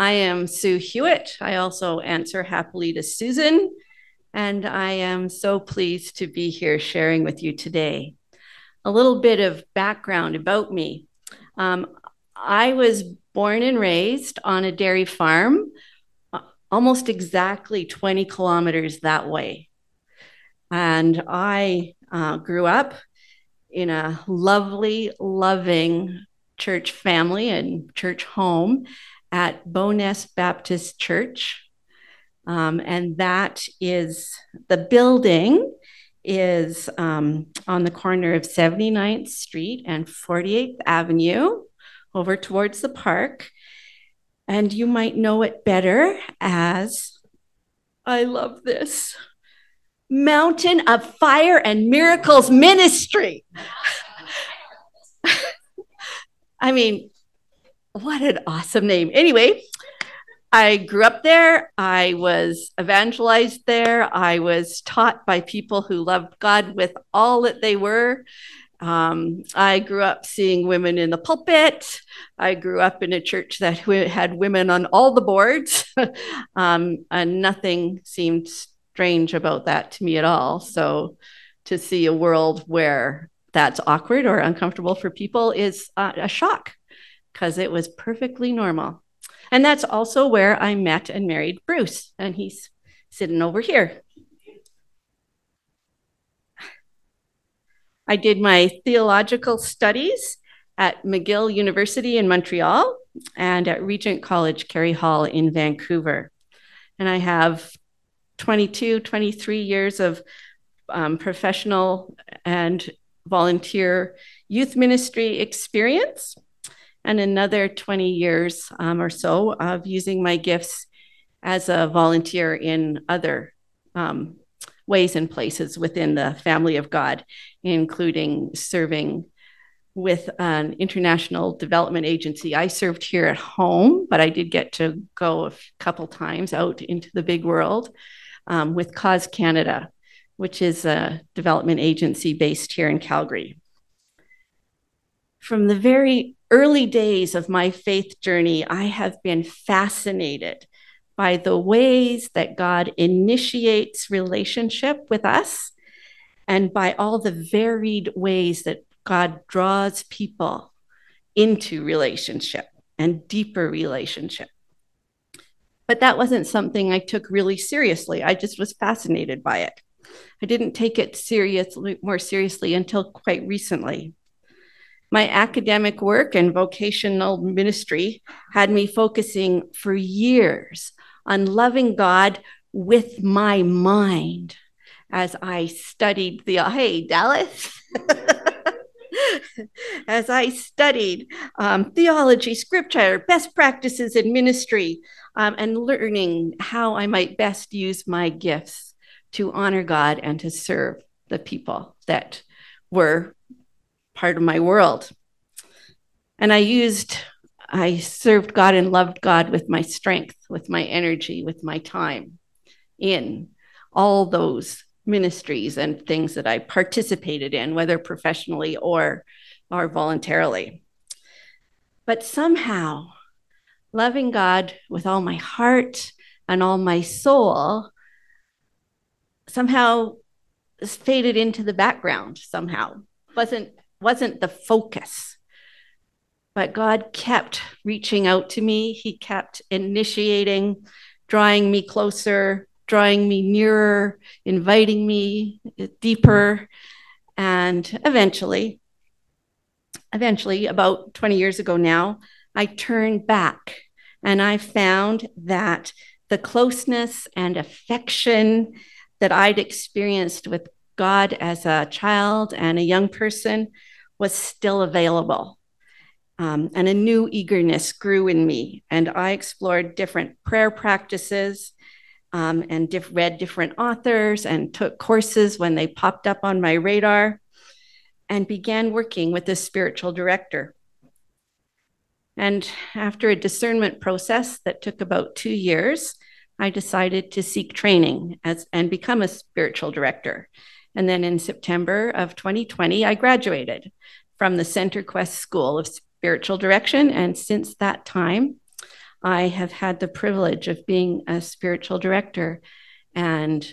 I am Sue Hewitt. I also answer happily to Susan, and I am so pleased to be here sharing with you today. A little bit of background about me. Um, I was born and raised on a dairy farm, uh, almost exactly 20 kilometers that way. And I uh, grew up in a lovely, loving church family and church home at Bowness Baptist Church. Um, and that is the building is um, on the corner of 79th Street and 48th Avenue over towards the park. And you might know it better as I love this Mountain of Fire and Miracles Ministry. I mean, what an awesome name. Anyway, I grew up there. I was evangelized there. I was taught by people who loved God with all that they were. Um, I grew up seeing women in the pulpit. I grew up in a church that had women on all the boards, um, and nothing seemed strange about that to me at all. So, to see a world where that's awkward or uncomfortable for people is uh, a shock because it was perfectly normal. And that's also where I met and married Bruce, and he's sitting over here. I did my theological studies at McGill University in Montreal and at Regent College, Carey Hall in Vancouver. And I have 22, 23 years of um, professional and volunteer youth ministry experience and another 20 years um, or so of using my gifts as a volunteer in other um, ways and places within the family of God, including serving with an international development agency. I served here at home, but I did get to go a couple times out into the big world um, with Cause Canada, which is a development agency based here in Calgary. From the very early days of my faith journey, I have been fascinated by the ways that God initiates relationship with us and by all the varied ways that God draws people into relationship and deeper relationship. But that wasn't something I took really seriously. I just was fascinated by it. I didn't take it seriously more seriously until quite recently. My academic work and vocational ministry had me focusing for years on loving God with my mind as I studied the, hey, Dallas. as I studied um, theology, scripture, best practices in ministry, um, and learning how I might best use my gifts to honor God and to serve the people that were part of my world. And I used, I served God and loved God with my strength, with my energy, with my time in all those ministries and things that I participated in, whether professionally or, or voluntarily. But somehow, loving God with all my heart and all my soul somehow faded into the background somehow wasn't wasn't the focus but god kept reaching out to me. He kept initiating drawing me closer drawing me nearer inviting me deeper. And eventually eventually about 20 years ago now i turned back and i found that the closeness and affection that I'd experienced with God as a child and a young person was still available. Um, and a new eagerness grew in me, and I explored different prayer practices um, and diff- read different authors and took courses when they popped up on my radar and began working with a spiritual director. And after a discernment process that took about two years, I decided to seek training as, and become a spiritual director. And then in September of 2020, I graduated from the CenterQuest School of Spiritual Direction. And since that time, I have had the privilege of being a spiritual director and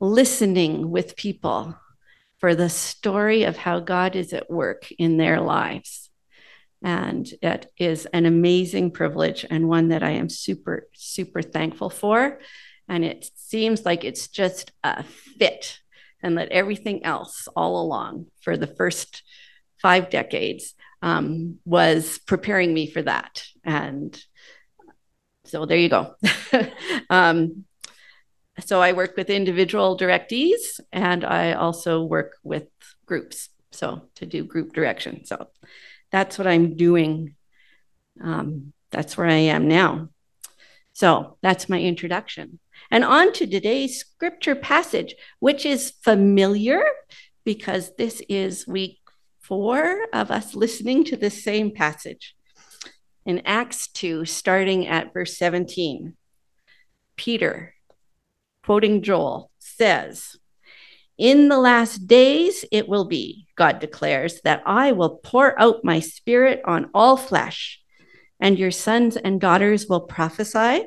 listening with people for the story of how God is at work in their lives. And it is an amazing privilege and one that I am super, super thankful for. And it seems like it's just a fit and that everything else all along for the first five decades um, was preparing me for that. And so there you go. um, so I work with individual directees and I also work with groups. So to do group direction. So that's what I'm doing. Um, that's where I am now. So that's my introduction. And on to today's scripture passage, which is familiar because this is week four of us listening to the same passage in Acts 2, starting at verse 17. Peter, quoting Joel, says, In the last days it will be, God declares, that I will pour out my spirit on all flesh, and your sons and daughters will prophesy,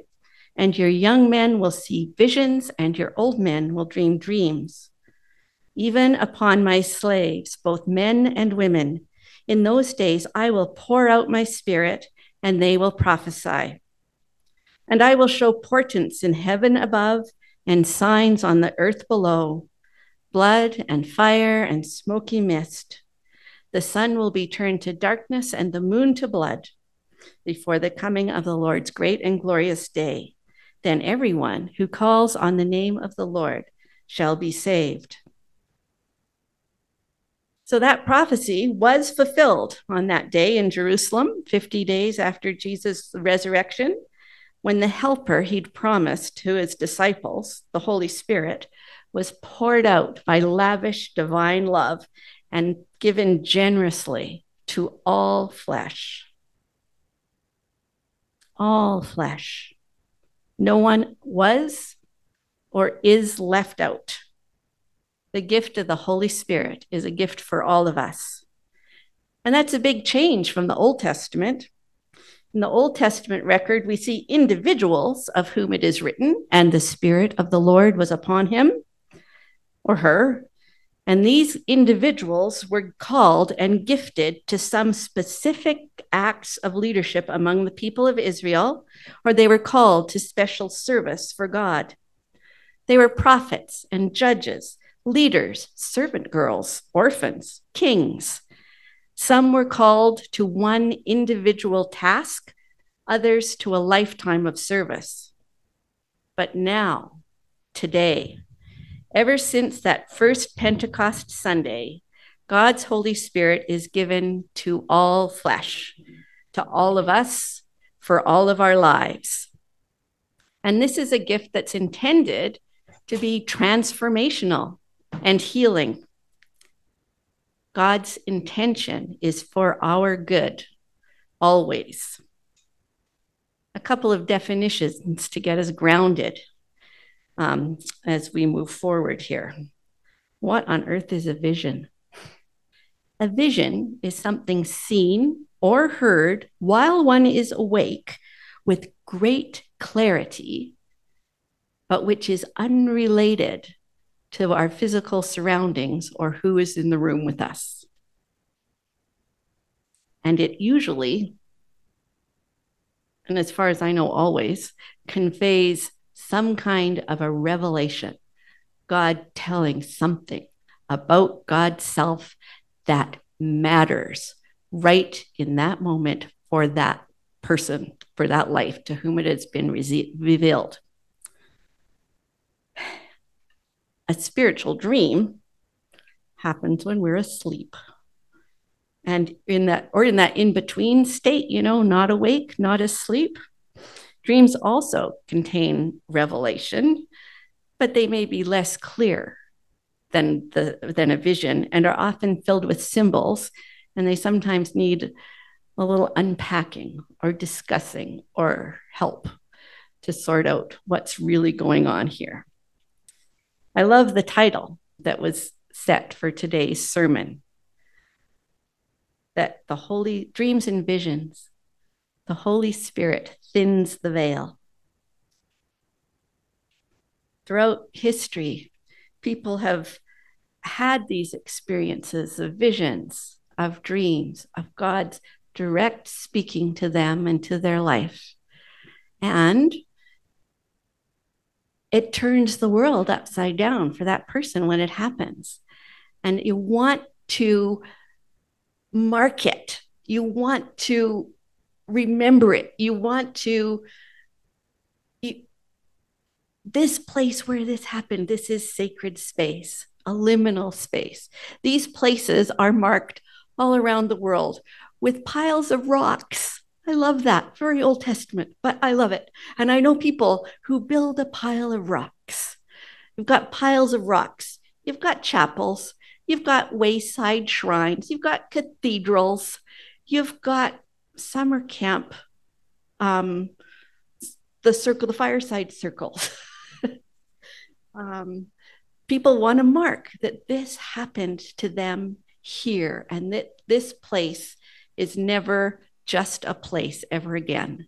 and your young men will see visions, and your old men will dream dreams. Even upon my slaves, both men and women, in those days I will pour out my spirit and they will prophesy. And I will show portents in heaven above and signs on the earth below blood and fire and smoky mist. The sun will be turned to darkness and the moon to blood before the coming of the Lord's great and glorious day. Then everyone who calls on the name of the Lord shall be saved. So that prophecy was fulfilled on that day in Jerusalem, 50 days after Jesus' resurrection, when the helper he'd promised to his disciples, the Holy Spirit, was poured out by lavish divine love and given generously to all flesh. All flesh. No one was or is left out the gift of the Holy Spirit is a gift for all of us. And that's a big change from the Old Testament. In the Old Testament record, we see individuals of whom it is written, and the Spirit of the Lord was upon him or her. And these individuals were called and gifted to some specific acts of leadership among the people of Israel, or they were called to special service for God. They were prophets and judges leaders, servant girls, orphans, kings. Some were called to one individual task, others to a lifetime of service. But now, today, ever since that first Pentecost Sunday, God's Holy Spirit is given to all flesh, to all of us, for all of our lives. And this is a gift that's intended to be transformational and healing. God's intention is for our good, always. A couple of definitions to get us grounded um, as we move forward here. What on earth is a vision? A vision is something seen or heard while one is awake with great clarity, but which is unrelated to our physical surroundings or who is in the room with us. And it usually, and as far as I know, always conveys some kind of a revelation, God telling something about God's self that matters right in that moment for that person, for that life to whom it has been re- revealed. a spiritual dream happens when we're asleep. And in that, or in that in between state, you know, not awake, not asleep, dreams also contain revelation, but they may be less clear than, the, than a vision and are often filled with symbols. And they sometimes need a little unpacking or discussing or help to sort out what's really going on here. I love the title that was set for today's sermon that the holy dreams and visions, the Holy Spirit thins the veil. Throughout history, people have had these experiences of visions, of dreams, of God's direct speaking to them and to their life. And it turns the world upside down for that person when it happens. And you want to mark it, you want to remember it, you want to. You, this place where this happened, this is sacred space, a liminal space. These places are marked all around the world with piles of rocks. I love that. Very Old Testament, but I love it. And I know people who build a pile of rocks. You've got piles of rocks. You've got chapels. You've got wayside shrines. You've got cathedrals. You've got summer camp, um, the circle, the fireside circles. um, people want to mark that this happened to them here and that this place is never just a place ever again,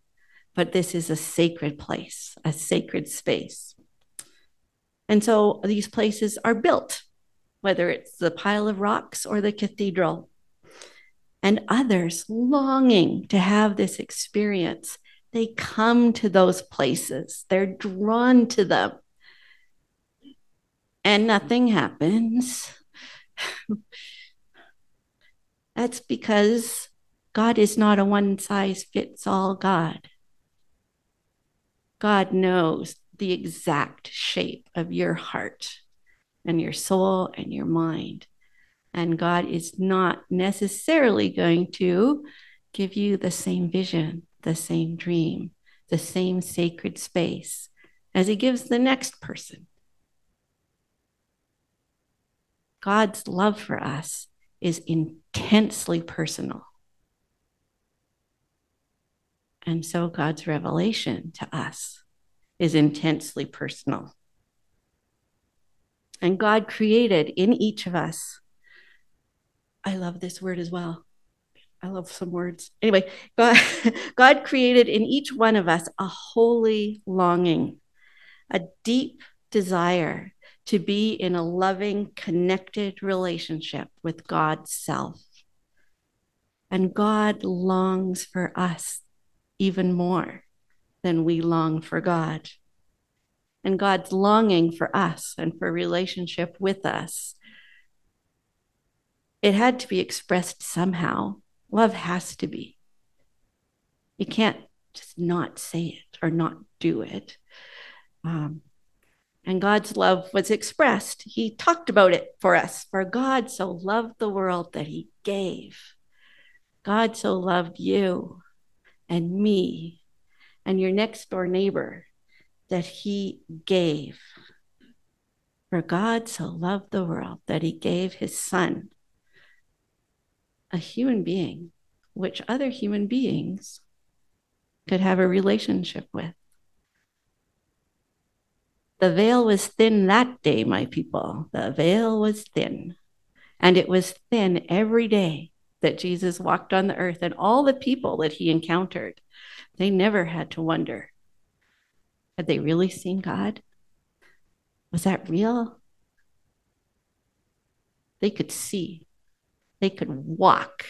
but this is a sacred place, a sacred space. And so these places are built, whether it's the pile of rocks or the cathedral. And others longing to have this experience, they come to those places, they're drawn to them. And nothing happens. That's because God is not a one size fits all God. God knows the exact shape of your heart and your soul and your mind. And God is not necessarily going to give you the same vision, the same dream, the same sacred space as He gives the next person. God's love for us is intensely personal. And so God's revelation to us is intensely personal. And God created in each of us. I love this word as well. I love some words. Anyway, God, God created in each one of us a holy longing, a deep desire to be in a loving, connected relationship with God's self. And God longs for us even more than we long for God. And God's longing for us and for relationship with us, it had to be expressed somehow. Love has to be. You can't just not say it or not do it. Um, and God's love was expressed. He talked about it for us. For God so loved the world that he gave. God so loved you and me and your next door neighbor that he gave. For God so loved the world that he gave his son, a human being, which other human beings could have a relationship with. The veil was thin that day, my people. The veil was thin. And it was thin every day that Jesus walked on the earth and all the people that he encountered. They never had to wonder had they really seen God? Was that real? They could see, they could walk.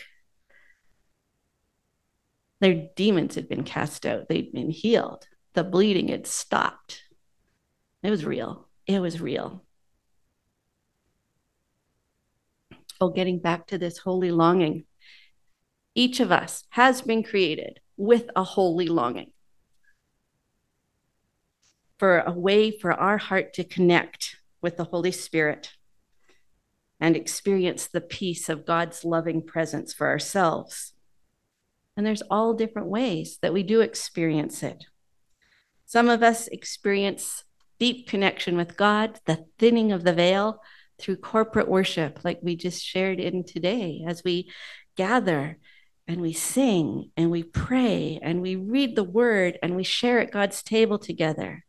Their demons had been cast out, they'd been healed, the bleeding had stopped. It was real. It was real. Oh, getting back to this holy longing. Each of us has been created with a holy longing for a way for our heart to connect with the Holy Spirit. And experience the peace of God's loving presence for ourselves. And there's all different ways that we do experience it. Some of us experience deep connection with God, the thinning of the veil through corporate worship, like we just shared in today, as we gather and we sing and we pray and we read the word and we share at God's table together.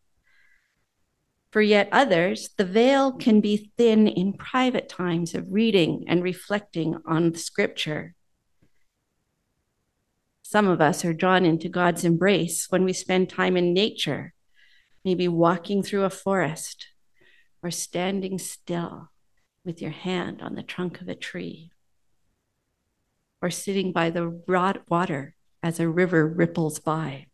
For yet others, the veil can be thin in private times of reading and reflecting on the scripture. Some of us are drawn into God's embrace when we spend time in nature, maybe walking through a forest or standing still with your hand on the trunk of a tree, or sitting by the broad water as a river ripples by.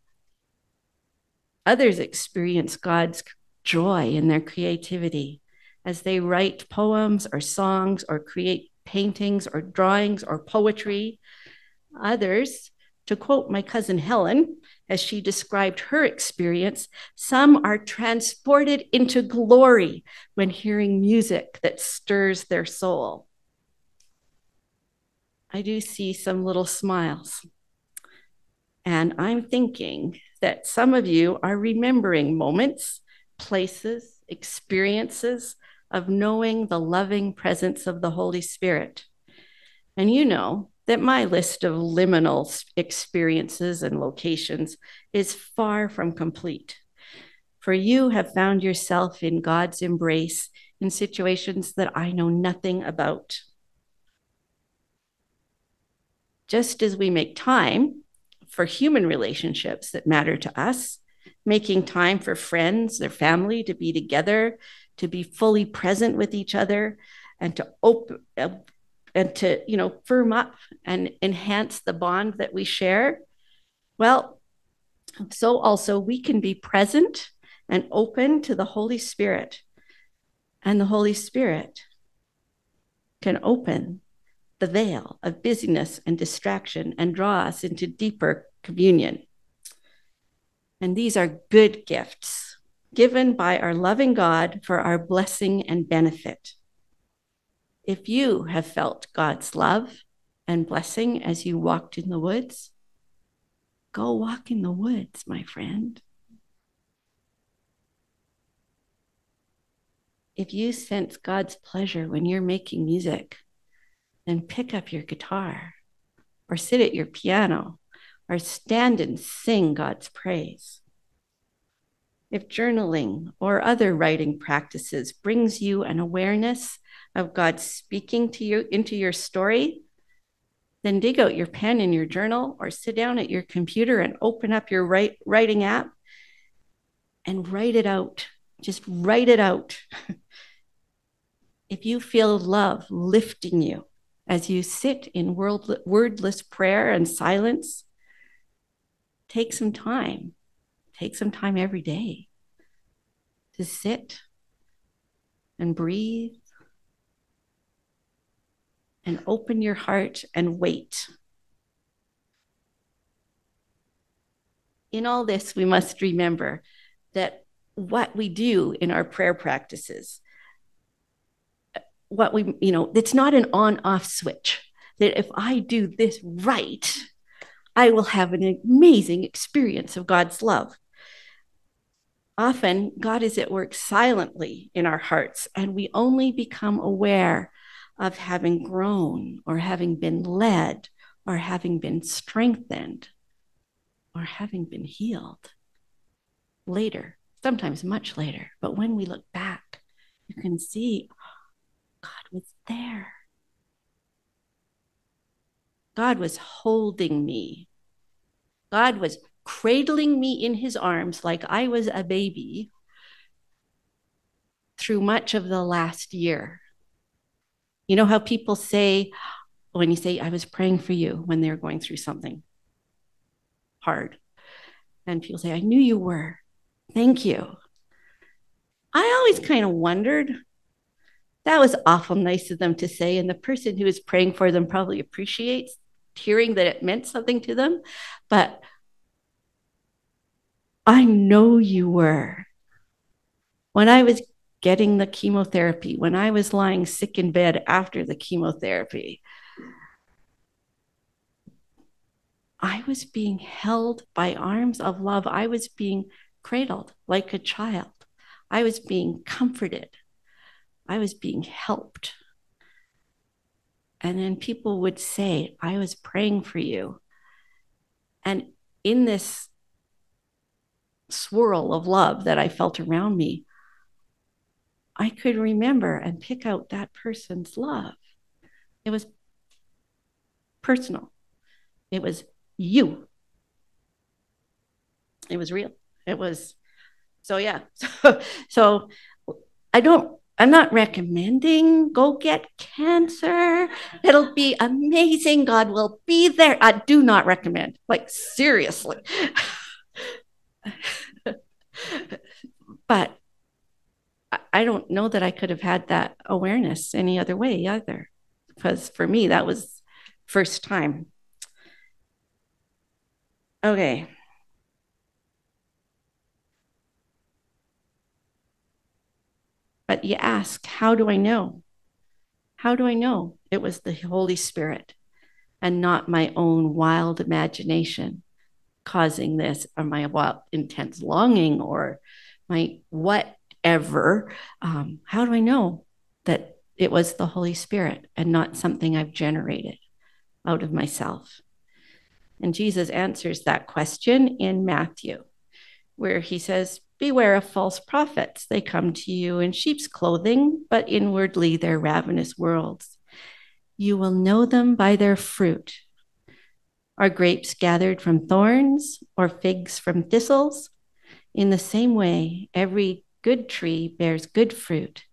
Others experience God's joy in their creativity as they write poems or songs or create paintings or drawings or poetry. Others to quote my cousin Helen, as she described her experience, some are transported into glory when hearing music that stirs their soul. I do see some little smiles. And I'm thinking that some of you are remembering moments, places, experiences of knowing the loving presence of the Holy Spirit. And you know that my list of liminal experiences and locations is far from complete. For you have found yourself in God's embrace in situations that I know nothing about. Just as we make time for human relationships that matter to us, making time for friends their family to be together, to be fully present with each other, and to open, uh, and to you know firm up and enhance the bond that we share. Well so also we can be present and open to the holy spirit. And the holy spirit can open the veil of busyness and distraction and draw us into deeper communion and these are good gifts given by our loving god for our blessing and benefit if you have felt God's love and blessing as you walked in the woods, go walk in the woods, my friend. If you sense God's pleasure when you're making music, then pick up your guitar or sit at your piano or stand and sing God's praise. If journaling or other writing practices brings you an awareness of God speaking to you into your story, then dig out your pen in your journal or sit down at your computer and open up your write, writing app and write it out. Just write it out. if you feel love lifting you as you sit in wordless prayer and silence, take some time. Take some time every day to sit and breathe and open your heart and wait. In all this, we must remember that what we do in our prayer practices, what we, you know, it's not an on off switch. That if I do this right, I will have an amazing experience of God's love. Often, God is at work silently in our hearts, and we only become aware of having grown or having been led or having been strengthened or having been healed later, sometimes much later. But when we look back, you can see God was there. God was holding me. God was cradling me in his arms like I was a baby through much of the last year. You know how people say, when you say, I was praying for you when they're going through something hard. And people say, I knew you were. Thank you. I always kind of wondered. That was awful nice of them to say. And the person who is praying for them probably appreciates hearing that it meant something to them. But I know you were. When I was getting the chemotherapy, when I was lying sick in bed after the chemotherapy, I was being held by arms of love. I was being cradled like a child. I was being comforted. I was being helped. And then people would say, I was praying for you. And in this swirl of love that I felt around me, I could remember and pick out that person's love. It was personal, it was you. It was real. It was, so yeah. So, so I don't I'm not recommending go get cancer. It'll be amazing. God will be there. I do not recommend, like, seriously. but I don't know that I could have had that awareness any other way either. Because for me, that was first time. Okay. But you ask, how do I know? How do I know it was the Holy Spirit and not my own wild imagination causing this or my wild intense longing or my whatever? Um, how do I know that it was the Holy Spirit and not something I've generated out of myself? And Jesus answers that question in Matthew, where he says, Beware of false prophets. They come to you in sheep's clothing, but inwardly they're ravenous wolves. You will know them by their fruit. Are grapes gathered from thorns or figs from thistles? In the same way, every good tree bears good fruit,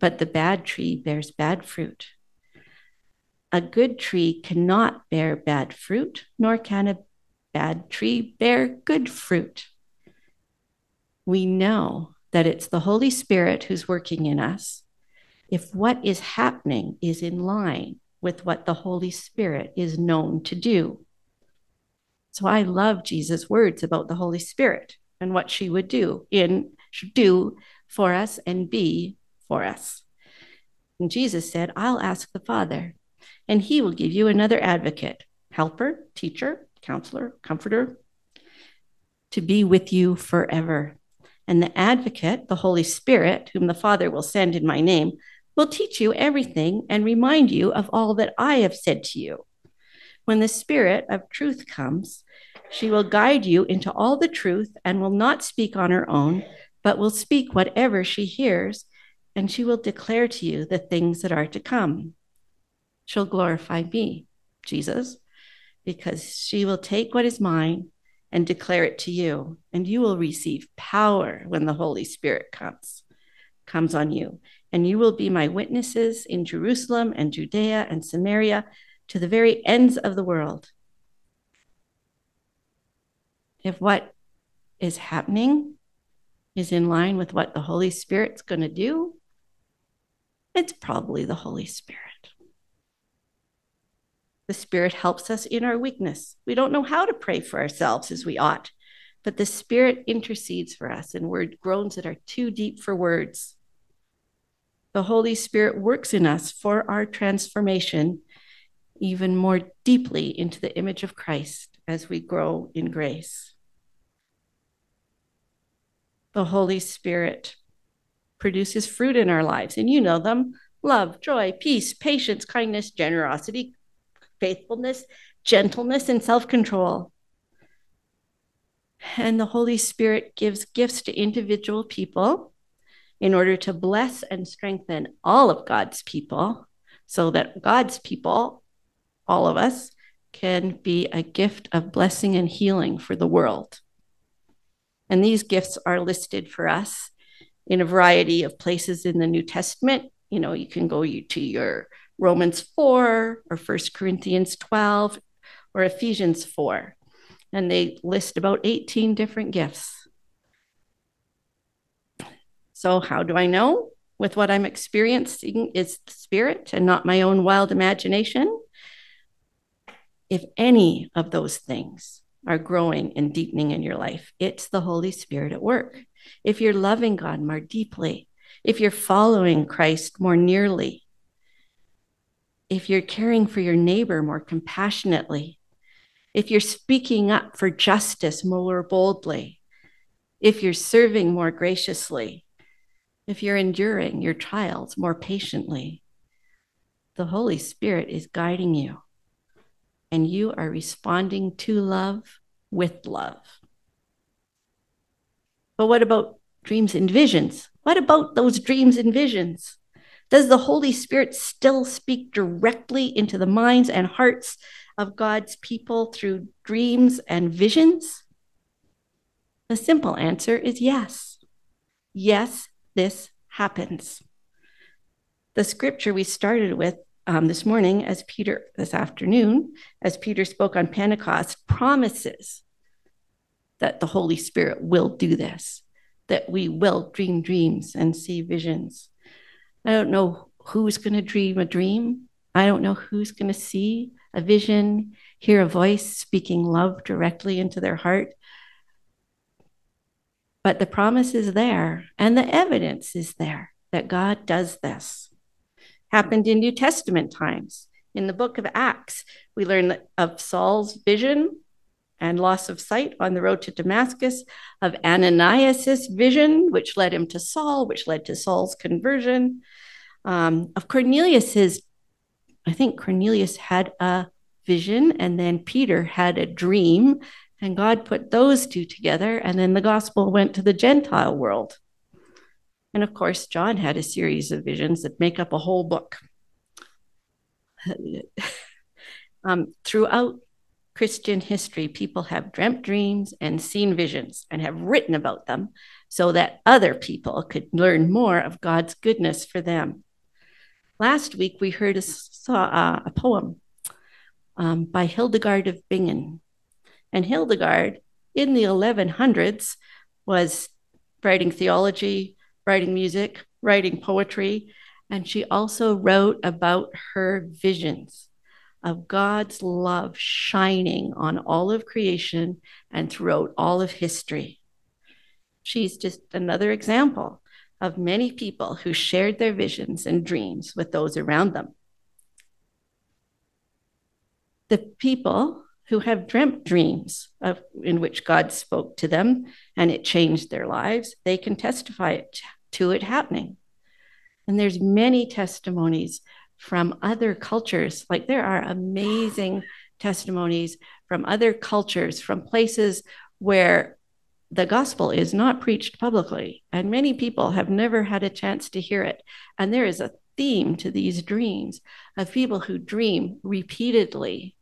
but the bad tree bears bad fruit. A good tree cannot bear bad fruit, nor can a bad tree bear good fruit we know that it's the Holy Spirit who's working in us if what is happening is in line with what the Holy Spirit is known to do. So I love Jesus' words about the Holy Spirit and what she would do in do for us and be for us. And Jesus said, I'll ask the Father, and he will give you another advocate, helper, teacher, counselor, comforter, to be with you forever. And the advocate, the Holy Spirit, whom the Father will send in my name, will teach you everything and remind you of all that I have said to you. When the Spirit of truth comes, she will guide you into all the truth and will not speak on her own, but will speak whatever she hears, and she will declare to you the things that are to come. She'll glorify me, Jesus, because she will take what is mine and declare it to you and you will receive power when the holy spirit comes comes on you. And you will be my witnesses in jerusalem and judea and samaria to the very ends of the world. If what is happening is in line with what the holy spirit's going to do it's probably the holy spirit the Spirit helps us in our weakness. We don't know how to pray for ourselves as we ought, but the Spirit intercedes for us in word groans that are too deep for words. The Holy Spirit works in us for our transformation even more deeply into the image of Christ as we grow in grace. The Holy Spirit produces fruit in our lives, and you know them love, joy, peace, patience, kindness, generosity, faithfulness, gentleness, and self control. And the Holy Spirit gives gifts to individual people in order to bless and strengthen all of God's people so that God's people, all of us, can be a gift of blessing and healing for the world. And these gifts are listed for us in a variety of places in the New Testament. You know, you can go to your Romans 4 or 1 Corinthians 12 or Ephesians 4. And they list about 18 different gifts. So, how do I know? With what I'm experiencing is the Spirit and not my own wild imagination. If any of those things are growing and deepening in your life, it's the Holy Spirit at work. If you're loving God more deeply, if you're following Christ more nearly, if you're caring for your neighbor more compassionately, if you're speaking up for justice more boldly, if you're serving more graciously, if you're enduring your trials more patiently, the Holy Spirit is guiding you and you are responding to love with love. But what about dreams and visions? What about those dreams and visions? Does the Holy Spirit still speak directly into the minds and hearts of God's people through dreams and visions? The simple answer is yes. Yes, this happens. The scripture we started with um, this morning, as Peter, this afternoon, as Peter spoke on Pentecost, promises that the Holy Spirit will do this, that we will dream dreams and see visions. I don't know who's going to dream a dream. I don't know who's going to see a vision, hear a voice speaking love directly into their heart. But the promise is there, and the evidence is there that God does this happened in New Testament times. In the book of Acts, we learn of Saul's vision and loss of sight on the road to Damascus, of Ananias's vision, which led him to Saul, which led to Saul's conversion, um, of Cornelius's. I think Cornelius had a vision, and then Peter had a dream, and God put those two together, and then the gospel went to the Gentile world. And of course, John had a series of visions that make up a whole book. um, throughout Christian history, people have dreamt dreams and seen visions and have written about them so that other people could learn more of God's goodness for them. Last week, we heard a, saw, uh, a poem um, by Hildegard of Bingen. And Hildegard, in the 1100s, was writing theology, writing music, writing poetry, and she also wrote about her visions of God's love shining on all of creation and throughout all of history. She's just another example of many people who shared their visions and dreams with those around them. The people who have dreamt dreams of, in which God spoke to them and it changed their lives, they can testify to it happening. And there's many testimonies from other cultures. Like there are amazing testimonies from other cultures, from places where the gospel is not preached publicly, and many people have never had a chance to hear it. And there is a theme to these dreams of people who dream repeatedly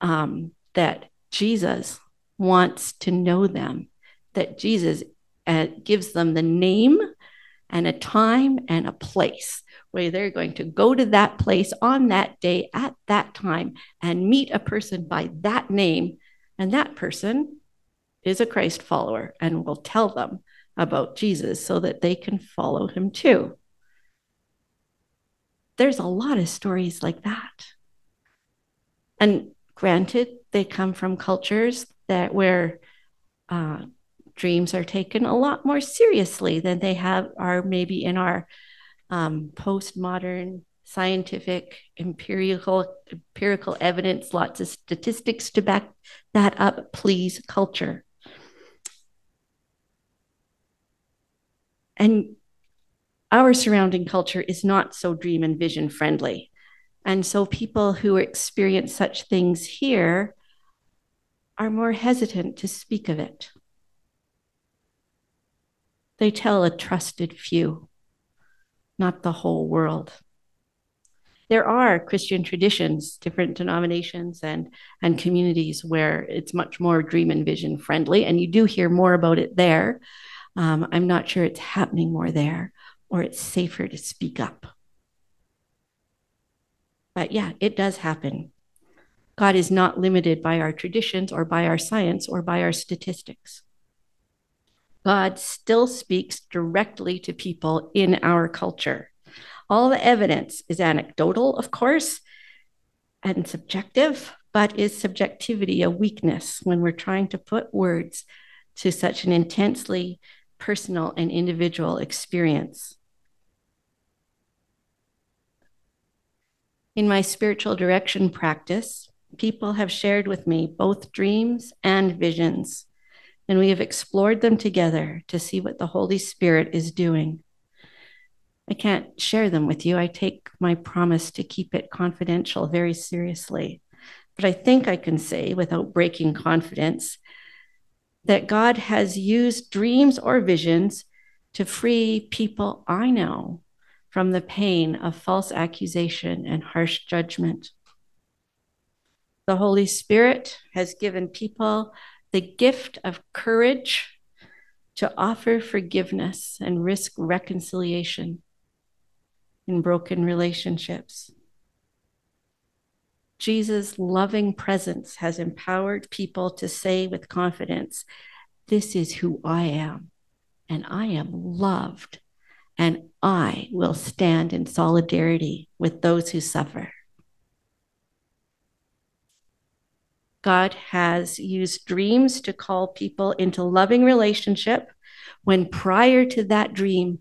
um, that Jesus wants to know them, that Jesus and gives them the name and a time and a place where they're going to go to that place on that day at that time and meet a person by that name. And that person is a Christ follower and will tell them about Jesus so that they can follow him too. There's a lot of stories like that. And granted, they come from cultures that where uh, dreams are taken a lot more seriously than they have are maybe in our um, postmodern scientific empirical empirical evidence. Lots of statistics to back that up. Please culture. And our surrounding culture is not so dream and vision friendly. And so people who experience such things here are more hesitant to speak of it they tell a trusted few, not the whole world. There are Christian traditions, different denominations and, and communities where it's much more dream and vision friendly, and you do hear more about it there. Um, I'm not sure it's happening more there or it's safer to speak up. But yeah, it does happen. God is not limited by our traditions or by our science or by our statistics. God still speaks directly to people in our culture. All the evidence is anecdotal, of course, and subjective, but is subjectivity a weakness when we're trying to put words to such an intensely personal and individual experience. In my spiritual direction practice, people have shared with me both dreams and visions, and we have explored them together to see what the Holy Spirit is doing. I can't share them with you. I take my promise to keep it confidential very seriously. But I think I can say, without breaking confidence, that God has used dreams or visions to free people I know from the pain of false accusation and harsh judgment. The Holy Spirit has given people the gift of courage to offer forgiveness and risk reconciliation in broken relationships. Jesus' loving presence has empowered people to say with confidence, This is who I am, and I am loved, and I will stand in solidarity with those who suffer. God has used dreams to call people into loving relationship when prior to that dream,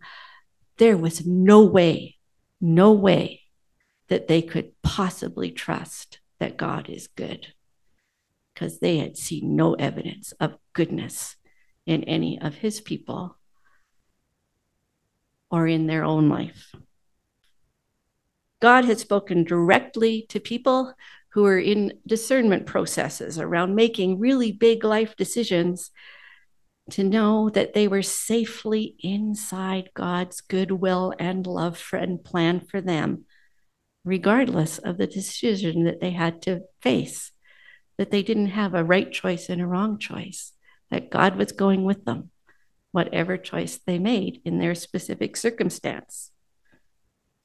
there was no way, no way that they could possibly trust that God is good because they had seen no evidence of goodness in any of his people or in their own life. God had spoken directly to people who are in discernment processes around making really big life decisions to know that they were safely inside God's goodwill and love and plan for them regardless of the decision that they had to face, that they didn't have a right choice and a wrong choice, that God was going with them, whatever choice they made in their specific circumstance.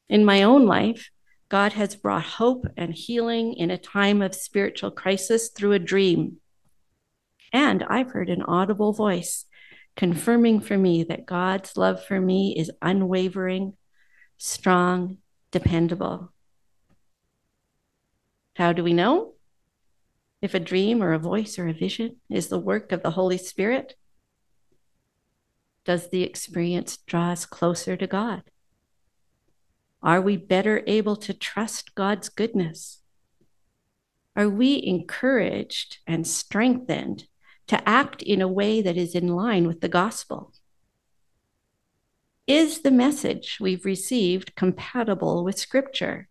In my own life, God has brought hope and healing in a time of spiritual crisis through a dream. And I've heard an audible voice confirming for me that God's love for me is unwavering, strong, dependable. How do we know? If a dream or a voice or a vision is the work of the Holy Spirit, does the experience draw us closer to God? Are we better able to trust God's goodness? Are we encouraged and strengthened to act in a way that is in line with the gospel? Is the message we've received compatible with Scripture?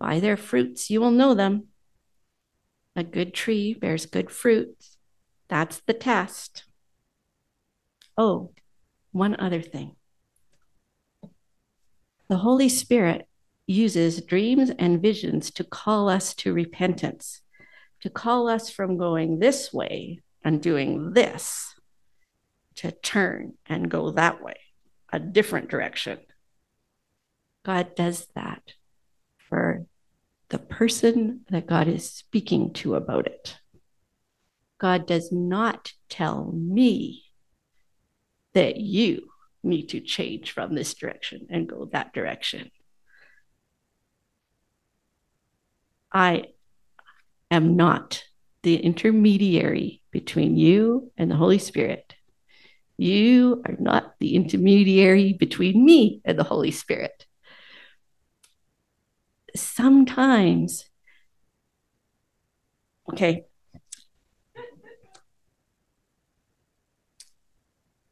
By their fruits you will know them. A good tree bears good fruits. That's the test. Oh, one other thing. The Holy Spirit uses dreams and visions to call us to repentance, to call us from going this way and doing this to turn and go that way, a different direction. God does that for the person that God is speaking to about it. God does not tell me that you need to change from this direction and go that direction. I am not the intermediary between you and the Holy Spirit. You are not the intermediary between me and the Holy Spirit sometimes, okay,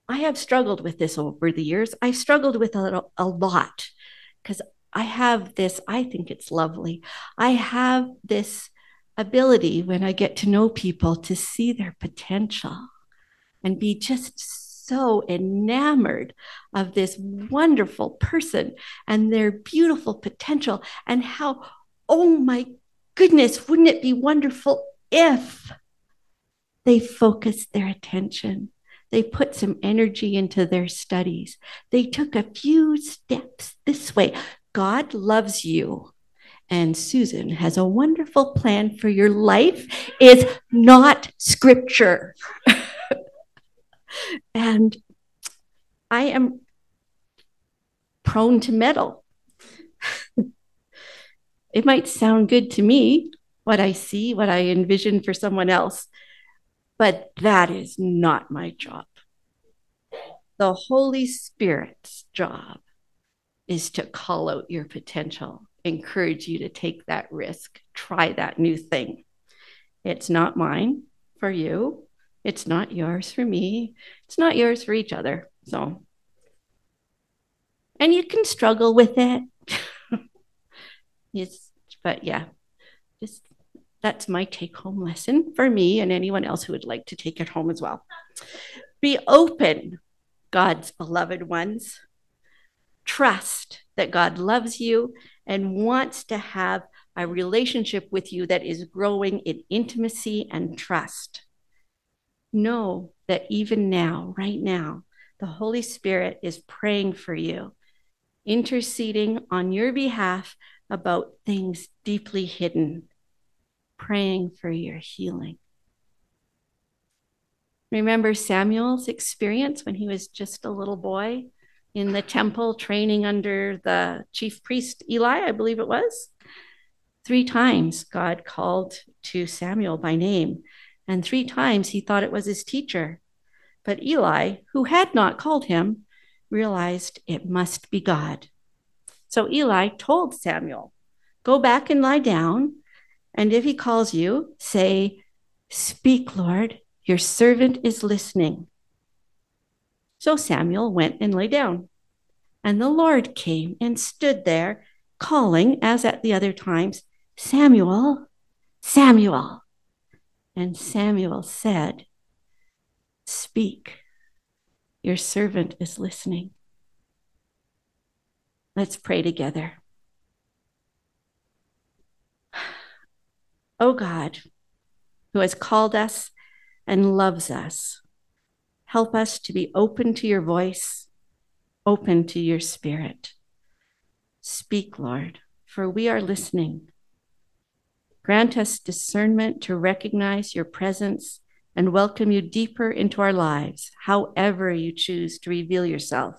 I have struggled with this over the years. I've struggled with it a, lot because I have this, I think it's lovely. I have this ability when I get to know people to see their potential and be just so enamored of this wonderful person and their beautiful potential and how, oh my goodness, wouldn't it be wonderful if they focused their attention? They put some energy into their studies. They took a few steps this way. God loves you. And Susan has a wonderful plan for your life, is not scripture. and I am prone to meddle. it might sound good to me, what I see, what I envision for someone else, but that is not my job. The Holy Spirit's job is to call out your potential, encourage you to take that risk, try that new thing. It's not mine for you. It's not yours for me. It's not yours for each other. So, and you can struggle with it. yes, but yeah, just that's my take home lesson for me and anyone else who would like to take it home as well. Be open, God's beloved ones. Trust that God loves you and wants to have a relationship with you that is growing in intimacy and trust. Know that even now, right now, the Holy Spirit is praying for you, interceding on your behalf about things deeply hidden, praying for your healing. Remember Samuel's experience when he was just a little boy in the temple training under the chief priest Eli, I believe it was? Three times God called to Samuel by name, and three times he thought it was his teacher. But Eli, who had not called him, realized it must be God. So Eli told Samuel, Go back and lie down, and if he calls you, say, Speak, Lord, your servant is listening. So Samuel went and lay down. And the Lord came and stood there, calling, as at the other times, Samuel, Samuel. And Samuel said, Speak, your servant is listening. Let's pray together. O oh God, who has called us and loves us, help us to be open to your voice, open to your spirit. Speak, Lord, for we are listening. Grant us discernment to recognize your presence and welcome you deeper into our lives, however you choose to reveal yourself.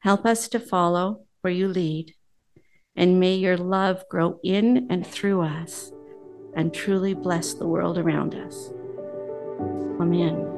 Help us to follow where you lead, and may your love grow in and through us and truly bless the world around us. Amen.